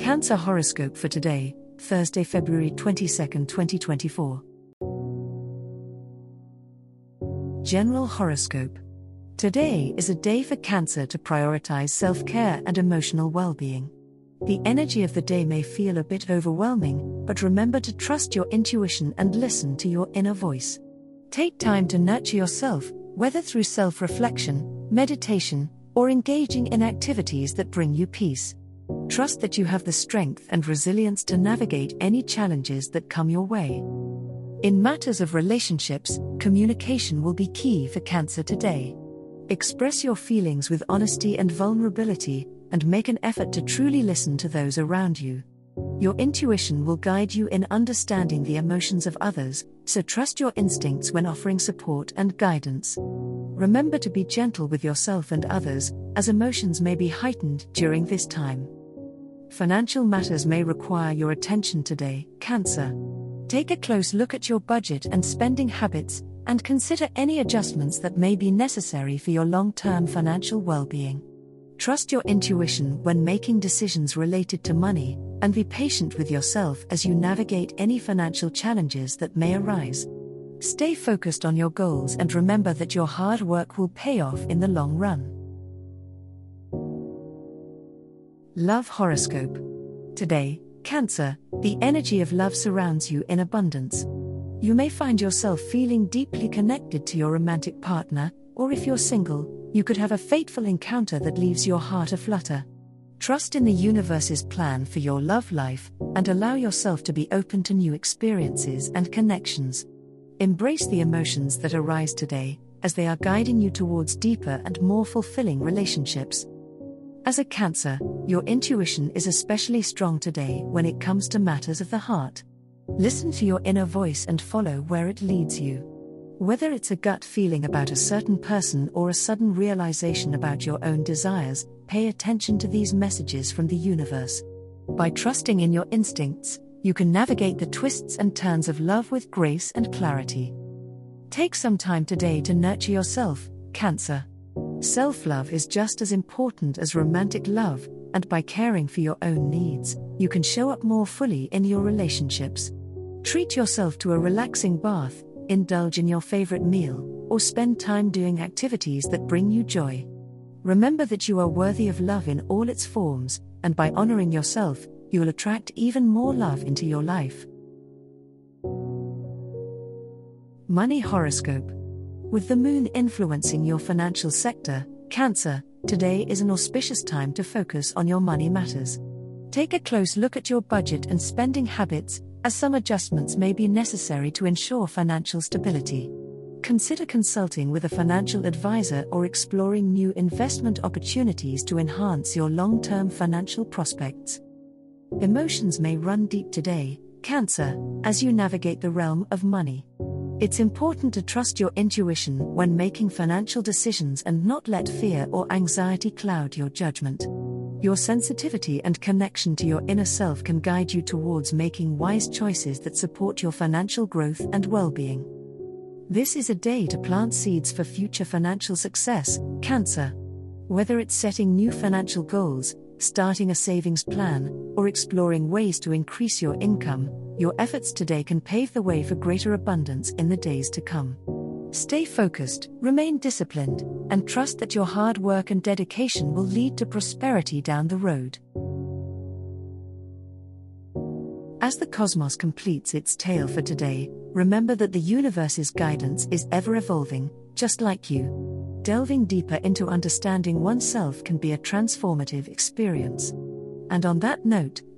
Cancer horoscope for today, Thursday, February 22, 2024. General horoscope. Today is a day for Cancer to prioritize self care and emotional well being. The energy of the day may feel a bit overwhelming, but remember to trust your intuition and listen to your inner voice. Take time to nurture yourself, whether through self reflection, meditation, or engaging in activities that bring you peace. Trust that you have the strength and resilience to navigate any challenges that come your way. In matters of relationships, communication will be key for Cancer today. Express your feelings with honesty and vulnerability, and make an effort to truly listen to those around you. Your intuition will guide you in understanding the emotions of others, so trust your instincts when offering support and guidance. Remember to be gentle with yourself and others, as emotions may be heightened during this time. Financial matters may require your attention today, Cancer. Take a close look at your budget and spending habits, and consider any adjustments that may be necessary for your long term financial well being. Trust your intuition when making decisions related to money, and be patient with yourself as you navigate any financial challenges that may arise. Stay focused on your goals and remember that your hard work will pay off in the long run. Love Horoscope. Today, Cancer, the energy of love surrounds you in abundance. You may find yourself feeling deeply connected to your romantic partner, or if you're single, you could have a fateful encounter that leaves your heart aflutter. Trust in the universe's plan for your love life, and allow yourself to be open to new experiences and connections. Embrace the emotions that arise today, as they are guiding you towards deeper and more fulfilling relationships. As a Cancer, your intuition is especially strong today when it comes to matters of the heart. Listen to your inner voice and follow where it leads you. Whether it's a gut feeling about a certain person or a sudden realization about your own desires, pay attention to these messages from the universe. By trusting in your instincts, you can navigate the twists and turns of love with grace and clarity. Take some time today to nurture yourself, Cancer. Self love is just as important as romantic love, and by caring for your own needs, you can show up more fully in your relationships. Treat yourself to a relaxing bath, indulge in your favorite meal, or spend time doing activities that bring you joy. Remember that you are worthy of love in all its forms, and by honoring yourself, you'll attract even more love into your life. Money Horoscope with the moon influencing your financial sector, Cancer, today is an auspicious time to focus on your money matters. Take a close look at your budget and spending habits, as some adjustments may be necessary to ensure financial stability. Consider consulting with a financial advisor or exploring new investment opportunities to enhance your long term financial prospects. Emotions may run deep today, Cancer, as you navigate the realm of money. It's important to trust your intuition when making financial decisions and not let fear or anxiety cloud your judgment. Your sensitivity and connection to your inner self can guide you towards making wise choices that support your financial growth and well being. This is a day to plant seeds for future financial success, Cancer. Whether it's setting new financial goals, starting a savings plan, or exploring ways to increase your income, your efforts today can pave the way for greater abundance in the days to come. Stay focused, remain disciplined, and trust that your hard work and dedication will lead to prosperity down the road. As the cosmos completes its tale for today, remember that the universe's guidance is ever evolving, just like you. Delving deeper into understanding oneself can be a transformative experience. And on that note,